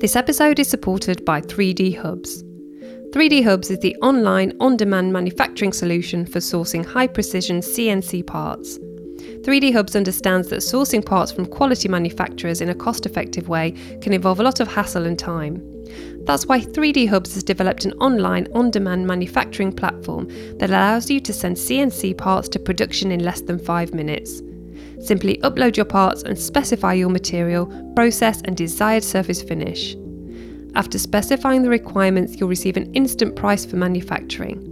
This episode is supported by 3D Hubs. 3D Hubs is the online, on demand manufacturing solution for sourcing high precision CNC parts. 3D Hubs understands that sourcing parts from quality manufacturers in a cost effective way can involve a lot of hassle and time. That's why 3D Hubs has developed an online, on demand manufacturing platform that allows you to send CNC parts to production in less than five minutes. Simply upload your parts and specify your material, process, and desired surface finish. After specifying the requirements, you'll receive an instant price for manufacturing.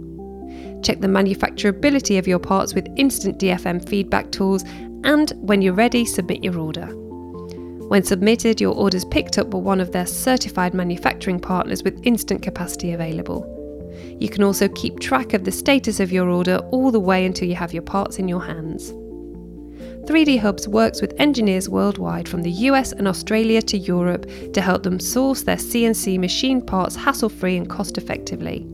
Check the manufacturability of your parts with instant DFM feedback tools, and when you're ready, submit your order. When submitted, your order is picked up by one of their certified manufacturing partners with instant capacity available. You can also keep track of the status of your order all the way until you have your parts in your hands. 3D Hubs works with engineers worldwide from the US and Australia to Europe to help them source their CNC machine parts hassle free and cost effectively.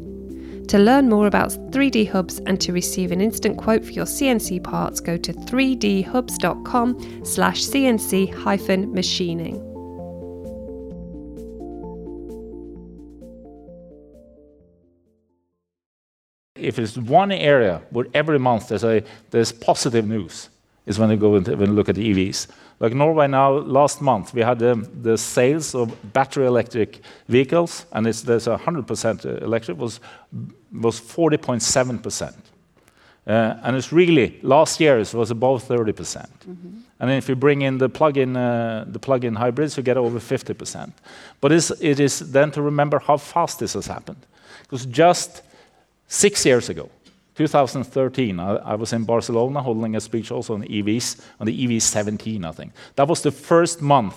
To learn more about 3D Hubs and to receive an instant quote for your CNC parts, go to 3dhubs.com slash CNC hyphen machining. If it's one area where every month there's, a, there's positive news, is when you go and when you look at the EVs. Like Norway now, last month, we had the sales of battery electric vehicles, and it's, there's 100% electric, was, was 40.7%. Uh, and it's really, last year it was above 30%. percent mm -hmm. And if you bring in the plug-in uh, the plug-in hybrids, you get over 50%. But it's, it is then to remember how fast this has happened. Because just six years ago, 2013, I, I, was in Barcelona holding a speech also on EVs, on the EV17, I think. That was the first month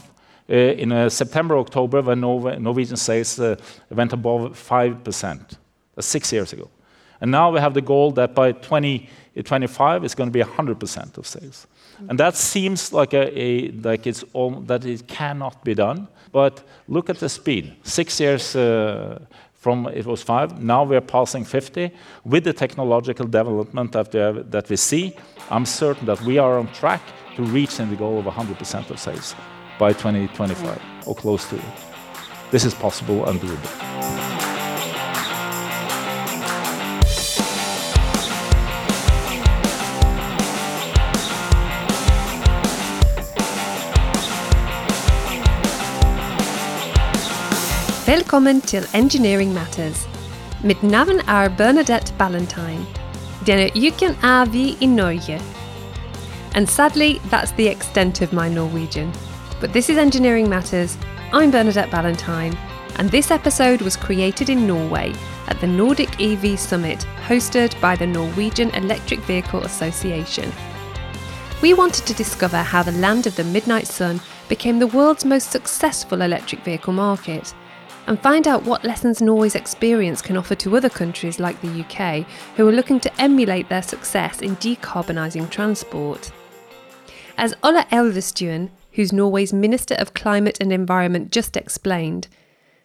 uh, in uh, September, October when Norwegian sales uh, went above 5%. That's six years ago. And now we have the goal that by 2025 it's going to be 100% of sales. And that seems like, a, a, like it's all, that it cannot be done. But look at the speed. Six years uh, from it was 5, now we are passing 50. With the technological development that we, have, that we see, I'm certain that we are on track to reaching the goal of 100% of sales by 2025 or close to it. This is possible and doable. Velkommen til Engineering Matters. Mitt navn er Bernadette Ballantyne. Denne uken er vi i Norge. And sadly, that's the extent of my Norwegian. But this is Engineering Matters. I'm Bernadette Ballantyne, and this episode was created in Norway at the Nordic EV Summit hosted by the Norwegian Electric Vehicle Association. We wanted to discover how the land of the midnight sun became the world's most successful electric vehicle market and find out what lessons Norway's experience can offer to other countries like the UK who are looking to emulate their success in decarbonising transport. As Ola Elvestuen, who's Norway's Minister of Climate and Environment, just explained,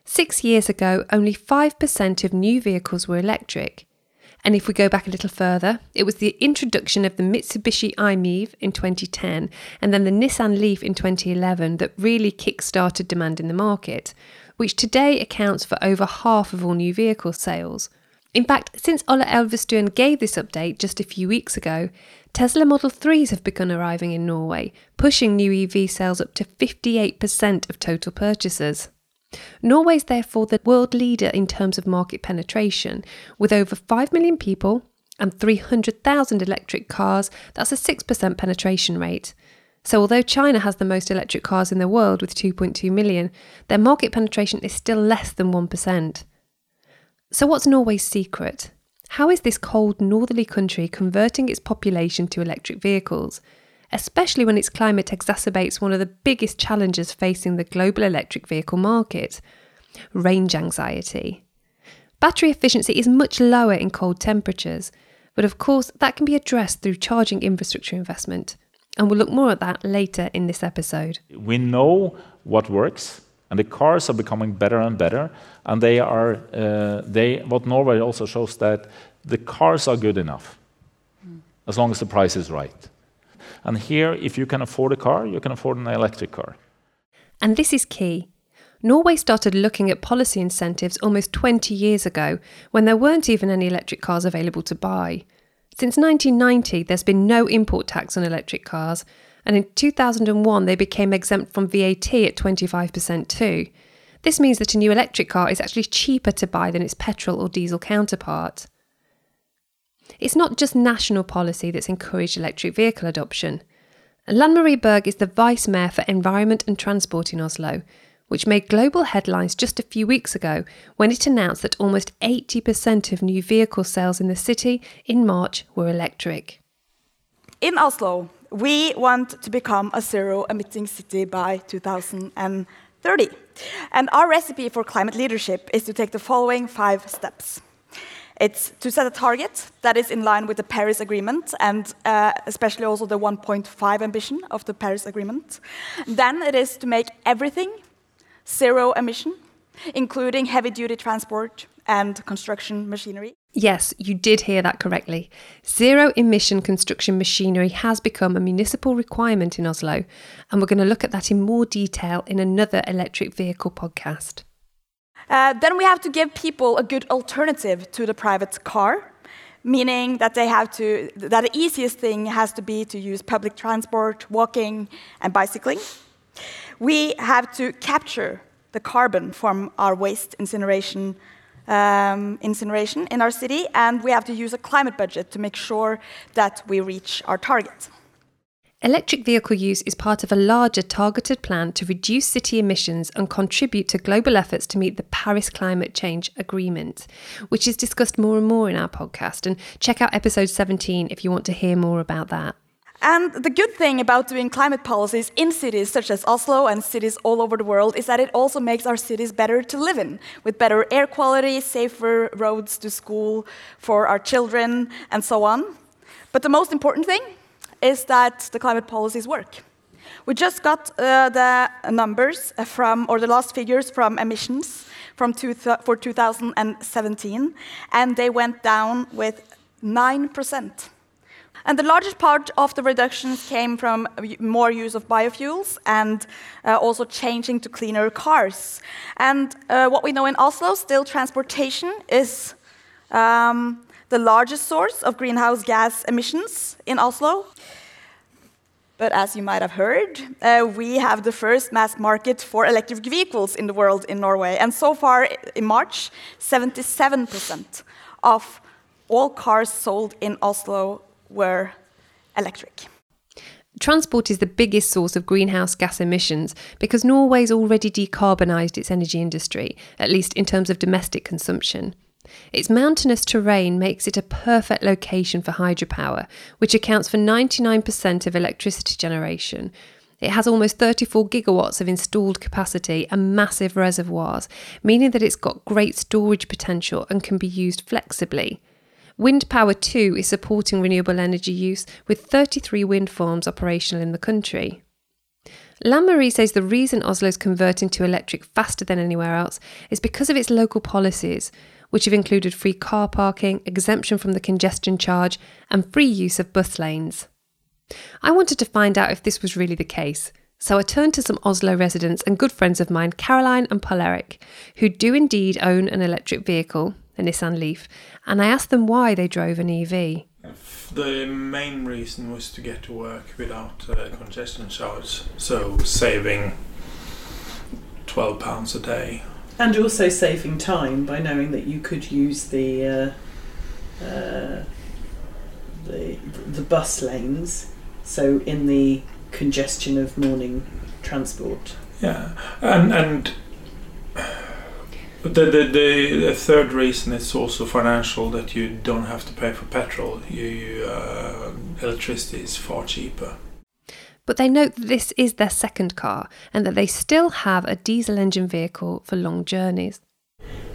six years ago only 5% of new vehicles were electric. And if we go back a little further, it was the introduction of the Mitsubishi i-MiEV in 2010 and then the Nissan Leaf in 2011 that really kick-started demand in the market, which today accounts for over half of all new vehicle sales. In fact, since Ola Elvestuen gave this update just a few weeks ago, Tesla Model 3s have begun arriving in Norway, pushing new EV sales up to 58% of total purchases. Norway is therefore the world leader in terms of market penetration, with over 5 million people and 300,000 electric cars, that's a 6% penetration rate. So, although China has the most electric cars in the world with 2.2 million, their market penetration is still less than 1%. So, what's Norway's secret? How is this cold northerly country converting its population to electric vehicles, especially when its climate exacerbates one of the biggest challenges facing the global electric vehicle market range anxiety? Battery efficiency is much lower in cold temperatures, but of course, that can be addressed through charging infrastructure investment. And we'll look more at that later in this episode. We know what works, and the cars are becoming better and better. And they are, uh, they, what Norway also shows that the cars are good enough, mm. as long as the price is right. And here, if you can afford a car, you can afford an electric car. And this is key. Norway started looking at policy incentives almost 20 years ago when there weren't even any electric cars available to buy. Since 1990, there's been no import tax on electric cars, and in 2001 they became exempt from VAT at 25% too. This means that a new electric car is actually cheaper to buy than its petrol or diesel counterpart. It's not just national policy that's encouraged electric vehicle adoption. Lan Marie Berg is the Vice Mayor for Environment and Transport in Oslo, which made global headlines just a few weeks ago when it announced that almost 80% of new vehicle sales in the city in March were electric. In Oslo, we want to become a zero emitting city by 2030. And our recipe for climate leadership is to take the following five steps. It's to set a target that is in line with the Paris Agreement and uh, especially also the 1.5 ambition of the Paris Agreement. Then it is to make everything zero emission, including heavy duty transport and construction machinery. Yes, you did hear that correctly. Zero emission construction machinery has become a municipal requirement in Oslo, and we're going to look at that in more detail in another electric vehicle podcast. Uh, then we have to give people a good alternative to the private car, meaning that they have to that the easiest thing has to be to use public transport, walking, and bicycling. We have to capture the carbon from our waste incineration um, incineration in our city, and we have to use a climate budget to make sure that we reach our target. Electric vehicle use is part of a larger targeted plan to reduce city emissions and contribute to global efforts to meet the Paris Climate Change Agreement, which is discussed more and more in our podcast. And check out episode 17 if you want to hear more about that. And the good thing about doing climate policies in cities such as Oslo and cities all over the world is that it also makes our cities better to live in, with better air quality, safer roads to school for our children, and so on. But the most important thing is that the climate policies work. We just got uh, the numbers from, or the last figures from emissions from two for 2017, and they went down with 9%. And the largest part of the reductions came from more use of biofuels and uh, also changing to cleaner cars. And uh, what we know in Oslo, still transportation is um, the largest source of greenhouse gas emissions in Oslo. But as you might have heard, uh, we have the first mass market for electric vehicles in the world in Norway. And so far in March, 77% of all cars sold in Oslo were electric. Transport is the biggest source of greenhouse gas emissions because Norway's already decarbonised its energy industry, at least in terms of domestic consumption. Its mountainous terrain makes it a perfect location for hydropower, which accounts for 99% of electricity generation. It has almost 34 gigawatts of installed capacity and massive reservoirs, meaning that it's got great storage potential and can be used flexibly. Wind power too is supporting renewable energy use with 33 wind farms operational in the country. Lan Marie says the reason Oslo is converting to electric faster than anywhere else is because of its local policies, which have included free car parking, exemption from the congestion charge, and free use of bus lanes. I wanted to find out if this was really the case, so I turned to some Oslo residents and good friends of mine, Caroline and Paul Eric, who do indeed own an electric vehicle, a Nissan Leaf, and I asked them why they drove an EV. The main reason was to get to work without uh, congestion charge, so saving 12 pounds a day and also saving time by knowing that you could use the uh, uh, the the bus lanes. So in the congestion of morning transport. Yeah, and and the, the the, the third reason is also financial that you don't have to pay for petrol. You, you uh, electricity is far cheaper. But they note that this is their second car and that they still have a diesel engine vehicle for long journeys.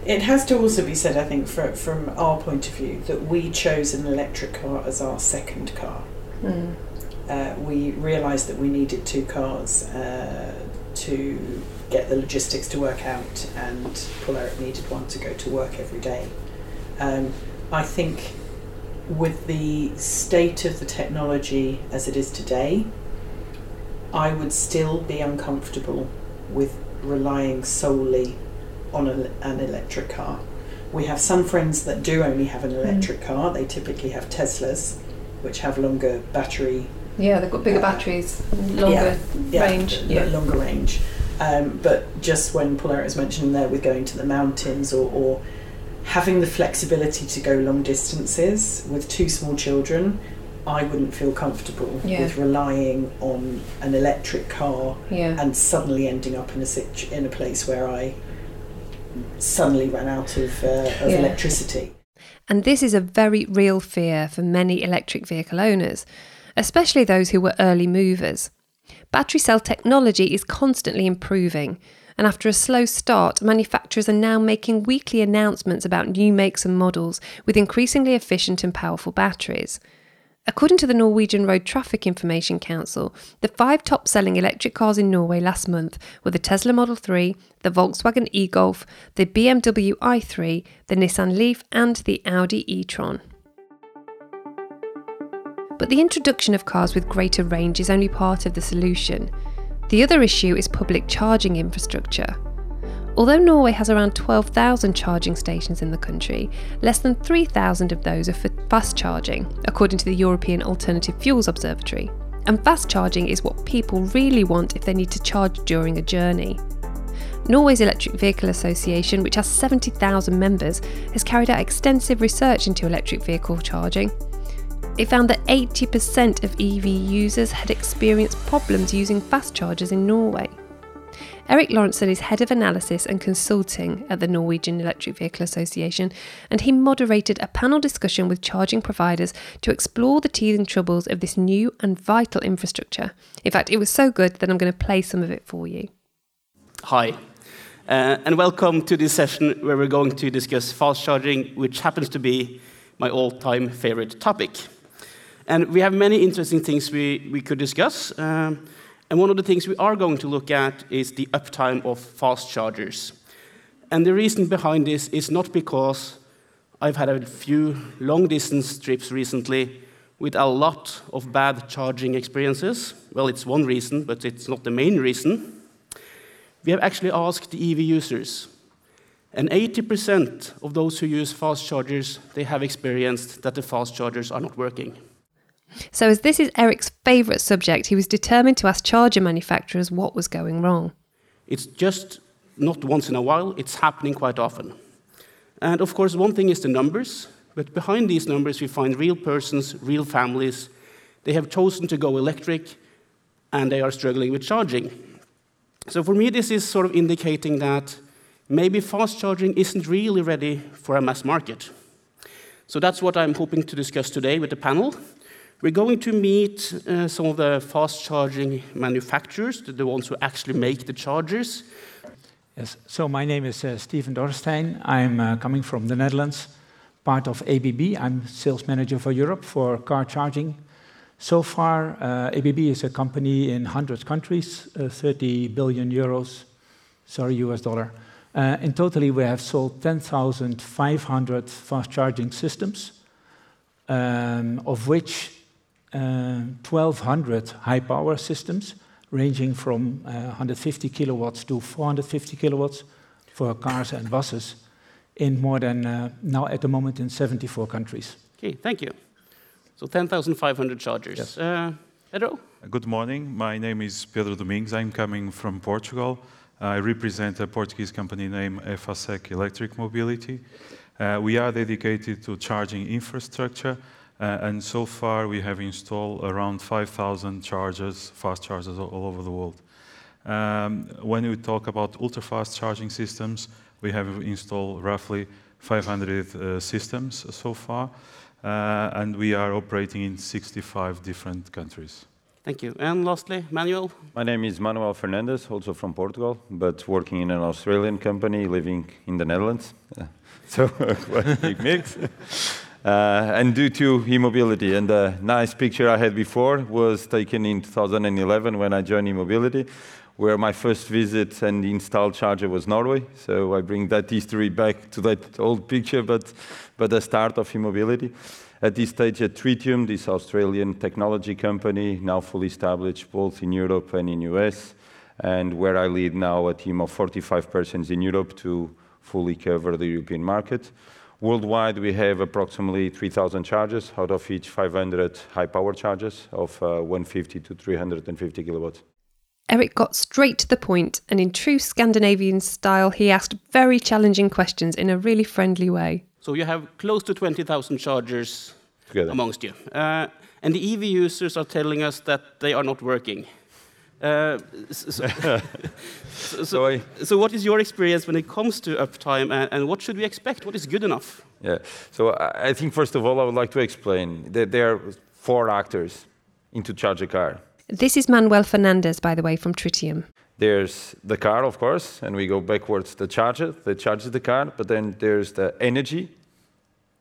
It has to also be said, I think, for, from our point of view, that we chose an electric car as our second car. Mm. Uh, we realised that we needed two cars uh, to get the logistics to work out, and Paul Eric needed one to go to work every day. Um, I think with the state of the technology as it is today, I would still be uncomfortable with relying solely on a, an electric car. We have some friends that do only have an electric mm. car. They typically have Teslas, which have longer battery. Yeah, they've got bigger uh, batteries, longer yeah, range. Yeah, yeah, longer range. Um, but just when Paul was mentioning there with going to the mountains or, or having the flexibility to go long distances with two small children, I wouldn't feel comfortable yeah. with relying on an electric car yeah. and suddenly ending up in a situ- in a place where I suddenly ran out of, uh, of yeah. electricity. And this is a very real fear for many electric vehicle owners, especially those who were early movers. Battery cell technology is constantly improving, and after a slow start, manufacturers are now making weekly announcements about new makes and models with increasingly efficient and powerful batteries. According to the Norwegian Road Traffic Information Council, the five top selling electric cars in Norway last month were the Tesla Model 3, the Volkswagen e Golf, the BMW i3, the Nissan Leaf, and the Audi e Tron. But the introduction of cars with greater range is only part of the solution. The other issue is public charging infrastructure. Although Norway has around 12,000 charging stations in the country, less than 3,000 of those are for fast charging, according to the European Alternative Fuels Observatory. And fast charging is what people really want if they need to charge during a journey. Norway's Electric Vehicle Association, which has 70,000 members, has carried out extensive research into electric vehicle charging. It found that 80% of EV users had experienced problems using fast chargers in Norway. Eric Lorentzen is head of analysis and consulting at the Norwegian Electric Vehicle Association, and he moderated a panel discussion with charging providers to explore the teething troubles of this new and vital infrastructure. In fact, it was so good that I'm going to play some of it for you. Hi, uh, and welcome to this session where we're going to discuss fast charging, which happens to be my all time favorite topic. And we have many interesting things we, we could discuss. Um, and one of the things we are going to look at is the uptime of fast chargers. And the reason behind this is not because I've had a few long distance trips recently with a lot of bad charging experiences. Well, it's one reason, but it's not the main reason. We have actually asked the EV users, and 80% of those who use fast chargers, they have experienced that the fast chargers are not working. So, as this is Eric's favourite subject, he was determined to ask charger manufacturers what was going wrong. It's just not once in a while, it's happening quite often. And of course, one thing is the numbers, but behind these numbers, we find real persons, real families. They have chosen to go electric and they are struggling with charging. So, for me, this is sort of indicating that maybe fast charging isn't really ready for a mass market. So, that's what I'm hoping to discuss today with the panel. We're going to meet uh, some of the fast charging manufacturers, the ones who actually make the chargers. Yes, so my name is uh, Steven Dorstein. I'm uh, coming from the Netherlands, part of ABB. I'm sales manager for Europe for car charging. So far, uh, ABB is a company in 100 countries, uh, 30 billion euros, sorry, US dollar. Uh, in totally, we have sold 10,500 fast charging systems, um, of which 1,200 uh, high power systems ranging from 150 uh, kilowatts to 450 kilowatts for cars and buses in more than uh, now at the moment in 74 countries. Okay, thank you. So 10,500 chargers. Yes. Uh, Pedro? Good morning. My name is Pedro Domingues. I'm coming from Portugal. I represent a Portuguese company named Efacec Electric Mobility. Uh, we are dedicated to charging infrastructure uh, and so far, we have installed around 5,000 chargers, fast chargers all over the world. Um, when we talk about ultra-fast charging systems, we have installed roughly 500 uh, systems so far, uh, and we are operating in 65 different countries. Thank you. And lastly, Manuel? My name is Manuel Fernandez, also from Portugal, but working in an Australian company, living in the Netherlands. so, quite a big mix. Uh, and due to e-mobility. And the nice picture I had before was taken in 2011 when I joined e-mobility, where my first visit and installed charger was Norway. So I bring that history back to that old picture, but, but the start of e-mobility. At this stage, at Tritium, this Australian technology company, now fully established both in Europe and in US, and where I lead now a team of 45 persons in Europe to fully cover the European market. Worldwide, we have approximately 3,000 chargers, out of which 500 high-power chargers of 150 to 350 kilowatts. Eric got straight to the point, and in true Scandinavian style, he asked very challenging questions in a really friendly way. So you have close to 20,000 chargers Together. amongst you. Uh, and the EV users are telling us that they are not working. Uh, so, so, So what is your experience when it comes to uptime, and, and what should we expect? What is good enough? Yeah. So I I think first of all, I would like to explain that there are four actors into charge a car. This is Manuel Fernandez, by the way, from Tritium. There's the car, of course, and we go backwards. The charger that charges the car, but then there's the energy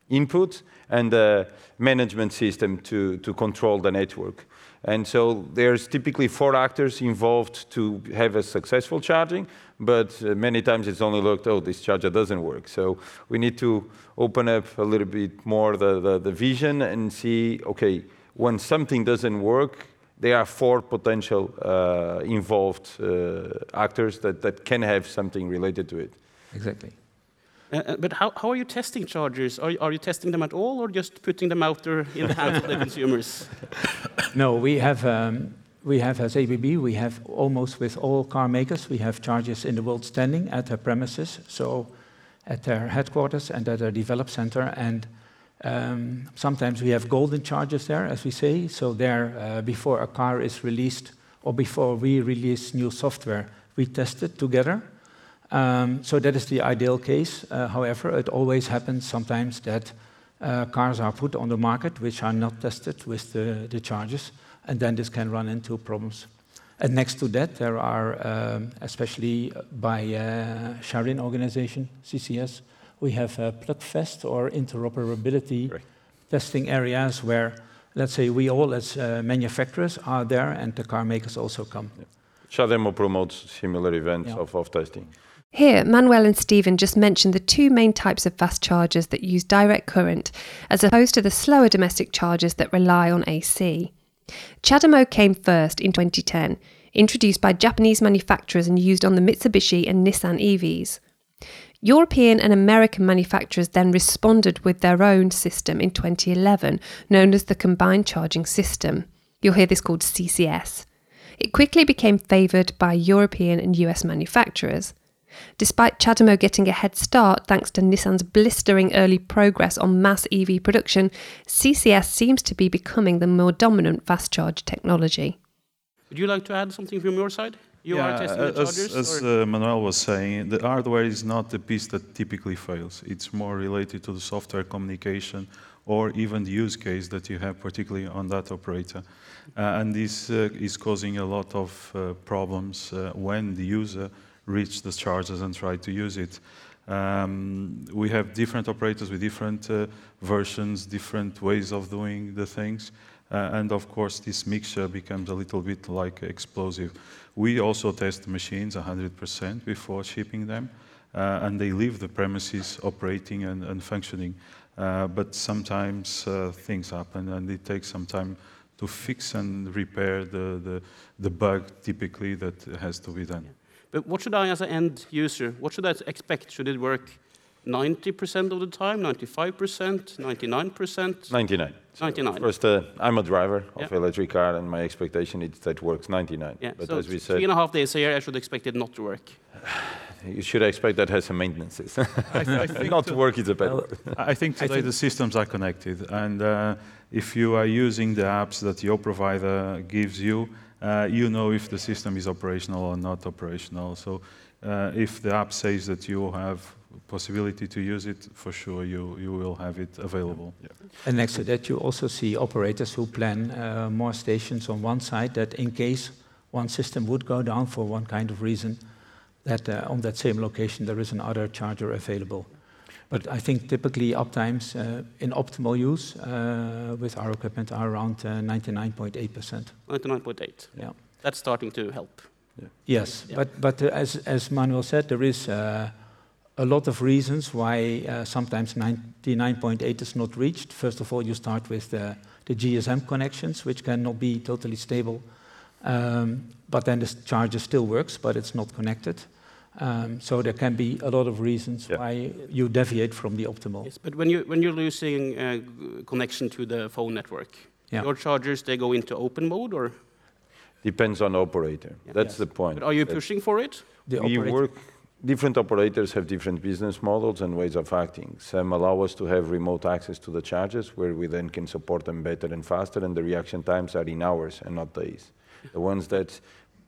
input and the management system to, to control the network. And so there's typically four actors involved to have a successful charging, but uh, many times it's only looked, oh, this charger doesn't work. So we need to open up a little bit more the, the, the vision and see, okay, when something doesn't work, there are four potential uh, involved uh, actors that, that can have something related to it. Exactly. Uh, uh, but how, how are you testing chargers? Are, you- are you testing them at all, or just putting them out there in the hands of the consumers? No, we have, um, we have as ABB, we have almost with all car makers, we have chargers in the world standing at their premises, so at their headquarters and at their develop center. And um, sometimes we have golden chargers there, as we say. So there, uh, before a car is released or before we release new software, we test it together. Um, so that is the ideal case. Uh, however, it always happens sometimes that cars are put on the market which are not tested with the, the chargers, and then this can run into problems. And next to that, there are, um, especially by uh, CharIN organization, CCS, we have uh, PlugFest or interoperability Right. testing areas where, let's say, we all as uh, manufacturers are there and the car makers also come. Chademo promotes similar events Yeah. of, of testing. Here, Manuel and Stephen just mentioned the two main types of fast chargers that use direct current, as opposed to the slower domestic chargers that rely on AC. Chademo came first in 2010, introduced by Japanese manufacturers and used on the Mitsubishi and Nissan EVs. European and American manufacturers then responded with their own system in 2011, known as the Combined Charging System. You'll hear this called CCS. It quickly became favoured by European and US manufacturers. Despite Chademo getting a head start thanks to Nissan's blistering early progress on mass EV production, CCS seems to be becoming the more dominant fast charge technology. Would you like to add something from your side? You are testing the as, chargers? as uh, Manuel was saying, the hardware is not the piece that typically fails. It's more related to the software communication or even the use case that you have, particularly on that operator. Uh, and this uh, is causing a lot of uh, problems uh, when the user reaches the chargers and try to use it. Um, we have different operators with different uh, versions, different ways of doing the things. Uh, and of course, this mixture becomes a little bit like explosive. We also test machines 100% before shipping them, uh, and they leave the premises operating and, and functioning. Uh, but sometimes uh, things happen, and it takes some time to fix and repair the, the, the bug typically that has to be done. But what should I, as an end user, what should I expect? Should it work 90% of the time, 95%, 99%? 99. So 99. First, uh, I'm a driver of Yeah. electric car, and my expectation is that it works 99. Yeah, But so as we three said, and a half days a year, I should expect it not to work. you should expect that has some maintenances. I, th- I think Not to work is a bad word. I think today think- the systems are connected, and uh, if you are using the apps that your provider gives you, uh, you know if the system is operational or not operational. So, uh, if the app says that you have possibility to use it, for sure you, you will have it available. And next to that, you also see operators who plan uh, more stations on one side that in case one system would go down for one kind of reason, that uh, on that same location there is another charger available. But I think typically uptimes uh, in optimal use uh, with our equipment are around uh, 99.8%. 99.8. Yeah. That's starting to help. Yes, Yeah. but, but uh, as, as Manuel said, there is uh, a lot of reasons why uh, sometimes 99.8 is not reached. First of all, you start with the, the GSM connections, which cannot be totally stable. Um, but then the charger still works, but it's not connected. Um, so there can be a lot of reasons yeah. why you deviate from the optimal. Yes, but when you when you're losing uh, connection to the phone network, yeah. your chargers they go into open mode or depends on operator. Yeah. That's yes. the point. But are you pushing for it? The we operator? work. Different operators have different business models and ways of acting. Some allow us to have remote access to the chargers, where we then can support them better and faster, and the reaction times are in hours and not days. the ones that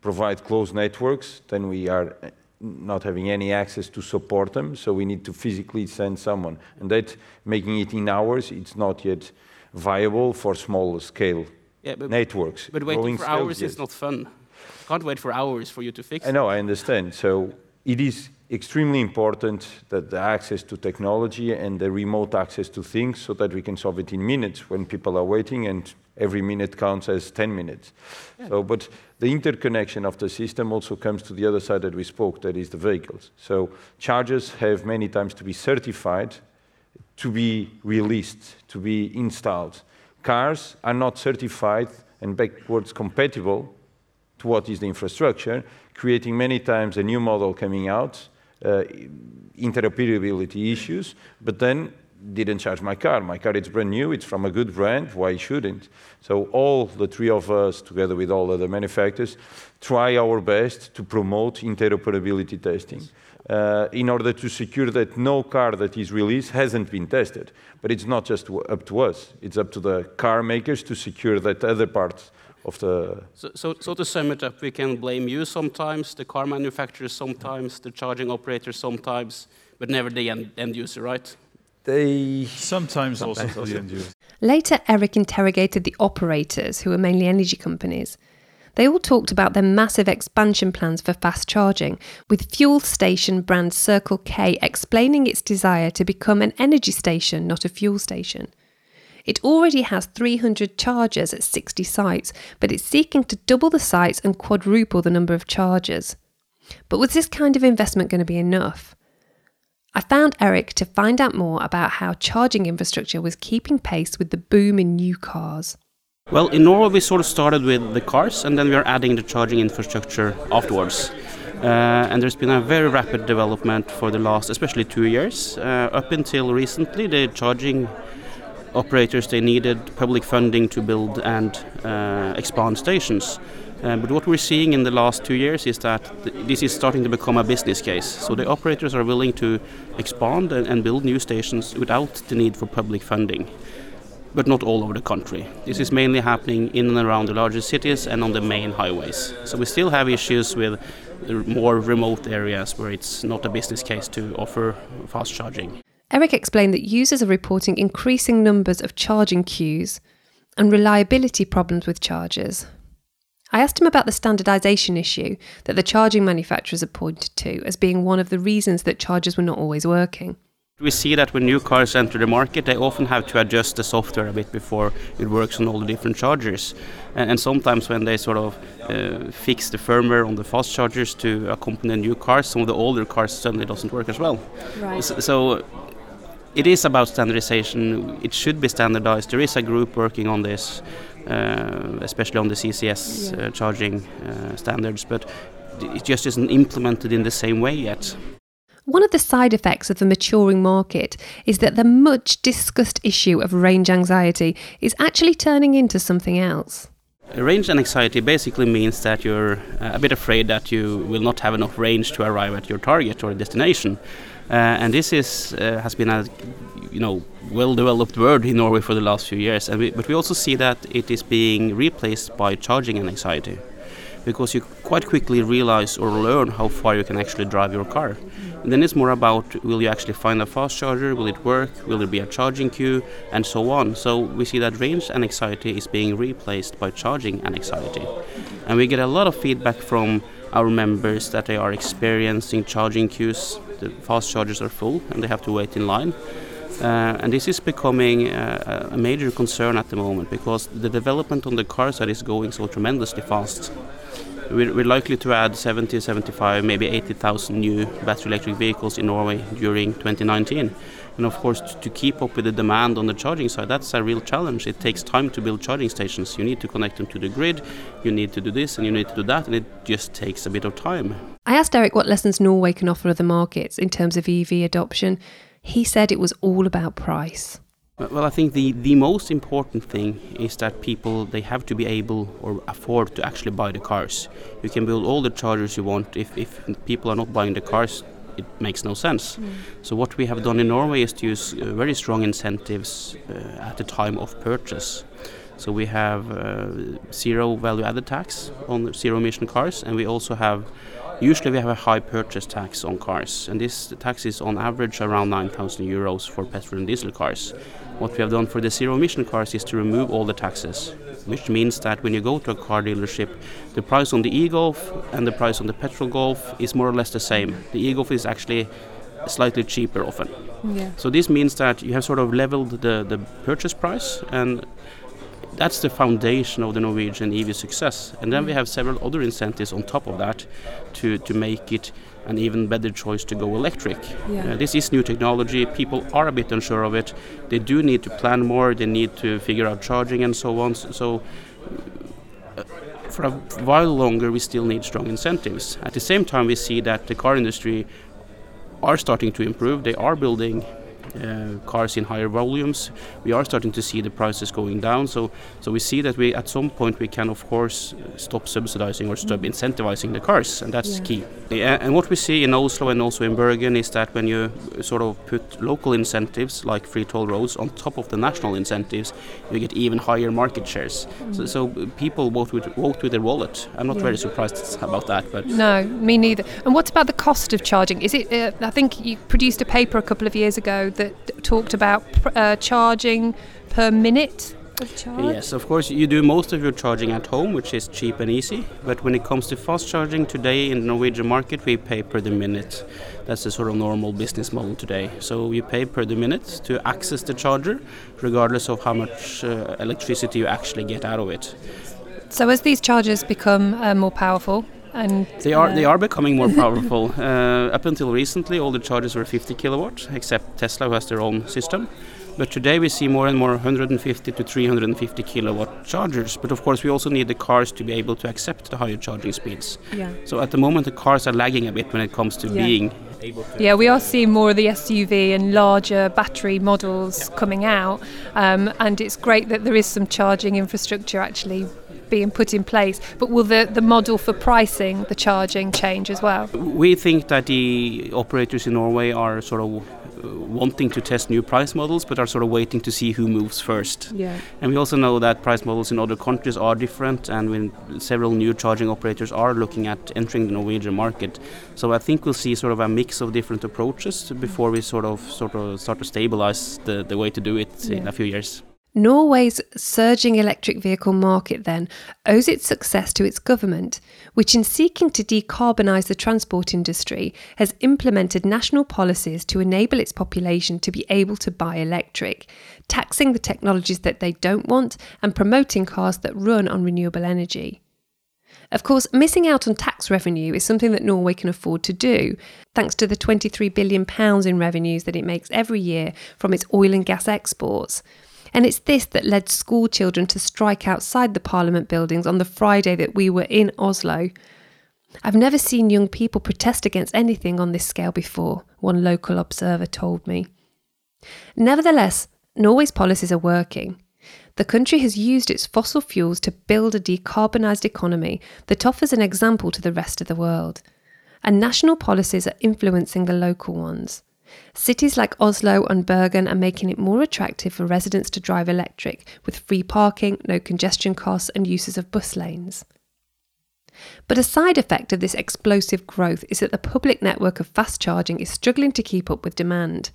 provide closed networks, then we are not having any access to support them, so we need to physically send someone. And that, making it in hours, it's not yet viable for small scale yeah, but, networks. But waiting for hours is not fun. Can't wait for hours for you to fix I know, I understand. So it is extremely important that the access to technology and the remote access to things so that we can solve it in minutes when people are waiting and every minute counts as 10 minutes. Yeah. So, but the interconnection of the system also comes to the other side that we spoke, that is the vehicles. So chargers have many times to be certified to be released, to be installed. Cars are not certified and backwards compatible to what is the infrastructure, creating many times a new model coming out, uh, interoperability issues, but then didn't charge my car. My car is brand new, it's from a good brand, why shouldn't? So all the three of us, together with all other manufacturers, try our best to promote interoperability testing. Uh, in order to secure that no car that is released hasn't been tested. But it's not just up to us, it's up to the car makers to secure that other parts of the... So, so, so to sum it up, we can blame you sometimes, the car manufacturers sometimes, the charging operators sometimes, but never the end, end user, right? They sometimes also for the end user. Later, Eric interrogated the operators, who were mainly energy companies. They all talked about their massive expansion plans for fast charging, with fuel station brand Circle K explaining its desire to become an energy station, not a fuel station. It already has 300 chargers at 60 sites, but it's seeking to double the sites and quadruple the number of chargers. But was this kind of investment going to be enough? I found Eric to find out more about how charging infrastructure was keeping pace with the boom in new cars. Well, in Norway, we sort of started with the cars and then we are adding the charging infrastructure afterwards. Uh, and there's been a very rapid development for the last, especially two years. Uh, up until recently, the charging operators they needed public funding to build and uh, expand stations. Uh, but what we're seeing in the last two years is that th this is starting to become a business case. So the operators are willing to expand and, and build new stations without the need for public funding but not all over the country. This is mainly happening in and around the larger cities and on the main highways. So we still have issues with more remote areas where it's not a business case to offer fast charging. Eric explained that users are reporting increasing numbers of charging queues and reliability problems with chargers. I asked him about the standardization issue that the charging manufacturers have pointed to as being one of the reasons that chargers were not always working. We see that when new cars enter the market, they often have to adjust the software a bit before it works on all the different chargers. And, and sometimes when they sort of uh, fix the firmware on the fast chargers to accompany new cars, some of the older cars suddenly doesn't work as well. Right. So, so it is about standardization. It should be standardized. There is a group working on this. Uh, especially on the CCS. Uh, charging uh, standards, but it just isn't implemented in the same way yet. One of the side effects of the maturing market is that the much discussed issue of range anxiety is actually turning into something else. Range anxiety basically means that you're a bit afraid that you will not have enough range to arrive at your target or destination. Uh, and this is, uh, has been a you know well-developed word in Norway for the last few years. We, but we also see that it is being replaced by charging anxiety, because you quite quickly realize or learn how far you can actually drive your car. And then it's more about will you actually find a fast charger? Will it work? Will there be a charging queue? And so on. So we see that range anxiety is being replaced by charging anxiety. And we get a lot of feedback from our members that they are experiencing charging queues. The fast chargers are full and they have to wait in line. Uh, and this is becoming uh, a major concern at the moment because the development on the car side is going so tremendously fast. We're, we're likely to add 70, 75, maybe 80,000 new battery electric vehicles in Norway during 2019. And of course, to keep up with the demand on the charging side, that's a real challenge. It takes time to build charging stations. You need to connect them to the grid, you need to do this, and you need to do that, and it just takes a bit of time. I asked Eric what lessons Norway can offer other markets in terms of EV adoption. He said it was all about price. Well, I think the, the most important thing is that people they have to be able or afford to actually buy the cars. You can build all the chargers you want. If, if people are not buying the cars, it makes no sense. Mm. So what we have done in Norway is to use uh, very strong incentives uh, at the time of purchase. So we have uh, zero value added tax on zero emission cars, and we also have usually we have a high purchase tax on cars, and this tax is on average around 9,000 euros for petrol and diesel cars. What we have done for the zero emission cars is to remove all the taxes, which means that when you go to a car dealership, the price on the e-Golf and the price on the petrol Golf is more or less the same. The e-Golf is actually slightly cheaper often. Yeah. So this means that you have sort of leveled the, the purchase price and that's the foundation of the Norwegian EV success. And then we have several other incentives on top of that to, to make it an even better choice to go electric. Yeah. Uh, this is new technology. People are a bit unsure of it. They do need to plan more. They need to figure out charging and so on. So, uh, for a while longer, we still need strong incentives. At the same time, we see that the car industry are starting to improve. They are building cars in higher volumes. We are starting to see the prices going down. So, so we see that we at some point we can of course stop subsidizing or stop mm. incentivizing the cars, and that's yeah. key. And what we see in Oslo and also in Bergen is that when you sort of put local incentives like free toll roads on top of the national incentives, you get even higher market shares. Mm. So, so, people vote with vote with their wallet. I'm not yeah. very surprised about that, but no, me neither. And what about the cost of charging? Is it? Uh, I think you produced a paper a couple of years ago that talked about uh, charging per minute Yes, of course, you do most of your charging at home, which is cheap and easy. But when it comes to fast charging today in the Norwegian market, we pay per the minute. That's the sort of normal business model today. So you pay per the minute to access the charger, regardless of how much uh, electricity you actually get out of it. So as these chargers become uh, more powerful, and they are uh, they are becoming more powerful. uh, up until recently, all the chargers were 50 kilowatt, except Tesla, who has their own system. But today we see more and more 150 to 350 kilowatt chargers. But of course, we also need the cars to be able to accept the higher charging speeds. Yeah. So at the moment, the cars are lagging a bit when it comes to yeah. being able to. Yeah, we are seeing more of the SUV and larger battery models yeah. coming out. Um, and it's great that there is some charging infrastructure actually being put in place. But will the, the model for pricing the charging change as well? We think that the operators in Norway are sort of uh, wanting to test new price models, but are sort of waiting to see who moves first. Yeah. And we also know that price models in other countries are different, and when several new charging operators are looking at entering the Norwegian market. So I think we'll see sort of a mix of different approaches before we sort of sort of start to stabilize the, the way to do it yeah. in a few years. Norway's surging electric vehicle market, then, owes its success to its government, which, in seeking to decarbonise the transport industry, has implemented national policies to enable its population to be able to buy electric, taxing the technologies that they don't want and promoting cars that run on renewable energy. Of course, missing out on tax revenue is something that Norway can afford to do, thanks to the £23 billion in revenues that it makes every year from its oil and gas exports. And it's this that led school children to strike outside the Parliament buildings on the Friday that we were in Oslo. I've never seen young people protest against anything on this scale before, one local observer told me. Nevertheless, Norway's policies are working. The country has used its fossil fuels to build a decarbonised economy that offers an example to the rest of the world. And national policies are influencing the local ones. Cities like Oslo and Bergen are making it more attractive for residents to drive electric, with free parking, no congestion costs, and uses of bus lanes. But a side effect of this explosive growth is that the public network of fast charging is struggling to keep up with demand.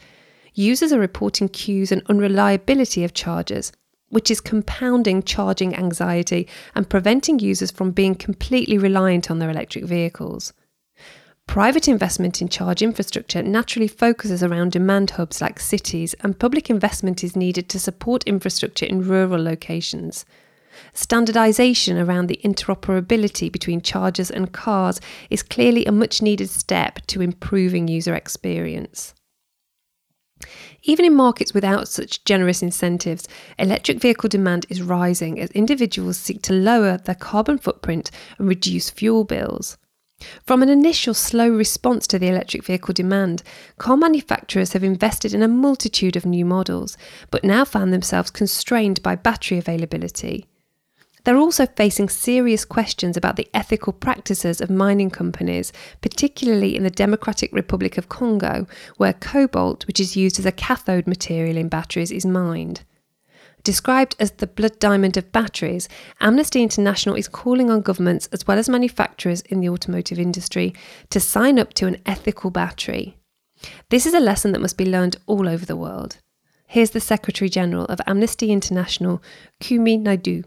Users are reporting queues and unreliability of chargers, which is compounding charging anxiety and preventing users from being completely reliant on their electric vehicles. Private investment in charge infrastructure naturally focuses around demand hubs like cities, and public investment is needed to support infrastructure in rural locations. Standardisation around the interoperability between chargers and cars is clearly a much needed step to improving user experience. Even in markets without such generous incentives, electric vehicle demand is rising as individuals seek to lower their carbon footprint and reduce fuel bills. From an initial slow response to the electric vehicle demand, car manufacturers have invested in a multitude of new models, but now found themselves constrained by battery availability. They're also facing serious questions about the ethical practices of mining companies, particularly in the Democratic Republic of Congo, where cobalt, which is used as a cathode material in batteries, is mined. Described as the blood diamond of batteries, Amnesty International is calling on governments as well as manufacturers in the automotive industry to sign up to an ethical battery. This is a lesson that must be learned all over the world. Here's the Secretary General of Amnesty International, Kumi Naidoo.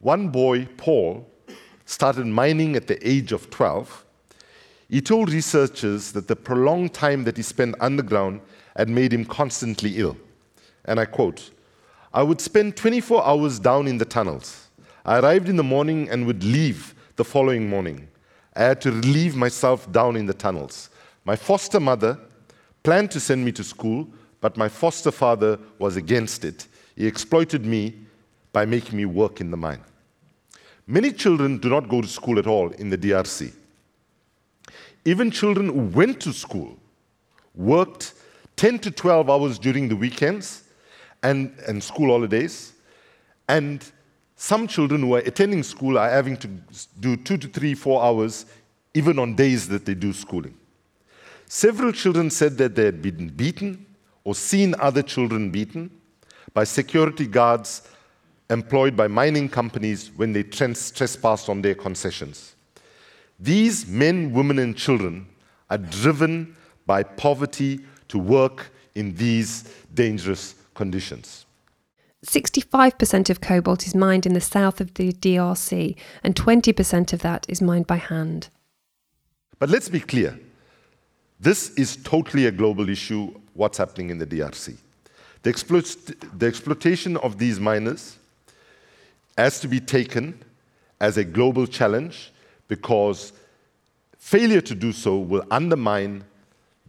One boy, Paul, started mining at the age of 12. He told researchers that the prolonged time that he spent underground had made him constantly ill. And I quote I would spend 24 hours down in the tunnels. I arrived in the morning and would leave the following morning. I had to relieve myself down in the tunnels. My foster mother planned to send me to school, but my foster father was against it. He exploited me by making me work in the mine. Many children do not go to school at all in the DRC. Even children who went to school worked 10 to 12 hours during the weekends and, and school holidays. And some children who are attending school are having to do two to three, four hours, even on days that they do schooling. Several children said that they had been beaten or seen other children beaten by security guards employed by mining companies when they trespassed on their concessions. These men, women, and children are driven by poverty to work in these dangerous conditions. 65% of cobalt is mined in the south of the DRC, and 20% of that is mined by hand. But let's be clear this is totally a global issue, what's happening in the DRC. The, explo- the exploitation of these miners has to be taken as a global challenge because failure to do so will undermine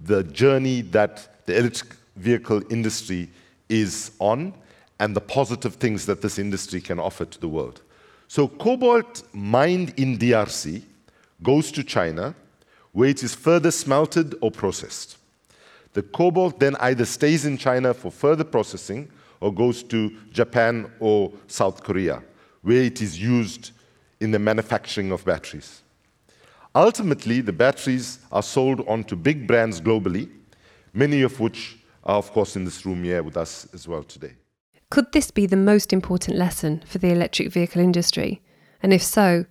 the journey that the electric vehicle industry is on and the positive things that this industry can offer to the world. So, cobalt mined in DRC goes to China, where it is further smelted or processed. The cobalt then either stays in China for further processing or goes to Japan or South Korea where it is used in the manufacturing of batteries. Ultimately, the batteries are sold on to big brands globally, many of which are, of course, in this room here with us as well today. Could this be the most important lesson for the electric vehicle industry? And if so,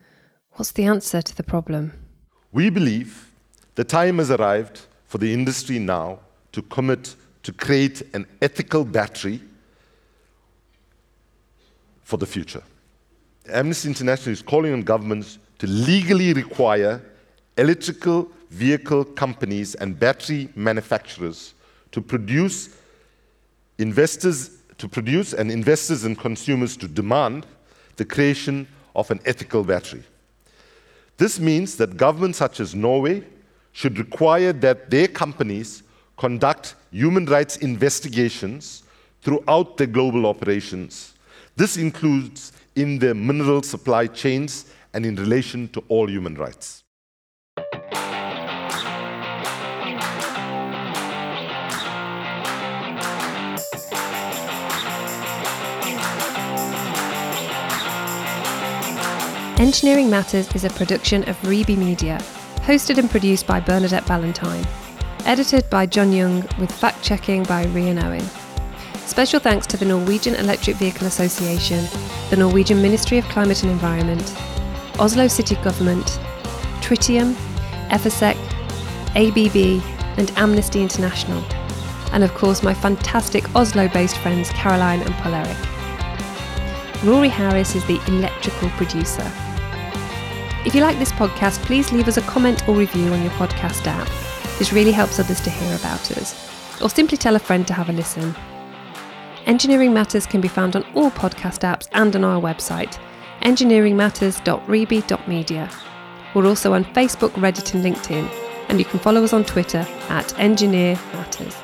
what's the answer to the problem? We believe the time has arrived for the industry now to commit to create an ethical battery for the future. Amnesty International is calling on governments to legally require electrical vehicle companies and battery manufacturers to produce investors to produce and investors and consumers to demand the creation of an ethical battery. This means that governments such as Norway should require that their companies conduct human rights investigations throughout their global operations. This includes in their mineral supply chains and in relation to all human rights. Engineering Matters is a production of Reby Media, hosted and produced by Bernadette Ballantyne, edited by John Young, with fact checking by Rian Owen. Special thanks to the Norwegian Electric Vehicle Association, the Norwegian Ministry of Climate and Environment, Oslo City Government, Tritium, Efacec, ABB, and Amnesty International, and of course my fantastic Oslo based friends Caroline and Paul Eric. Rory Harris is the electrical producer. If you like this podcast, please leave us a comment or review on your podcast app. This really helps others to hear about us. Or simply tell a friend to have a listen. Engineering Matters can be found on all podcast apps and on our website. engineeringmatters.reby.media. We're also on Facebook, Reddit, and LinkedIn, and you can follow us on Twitter at Engineer Matters.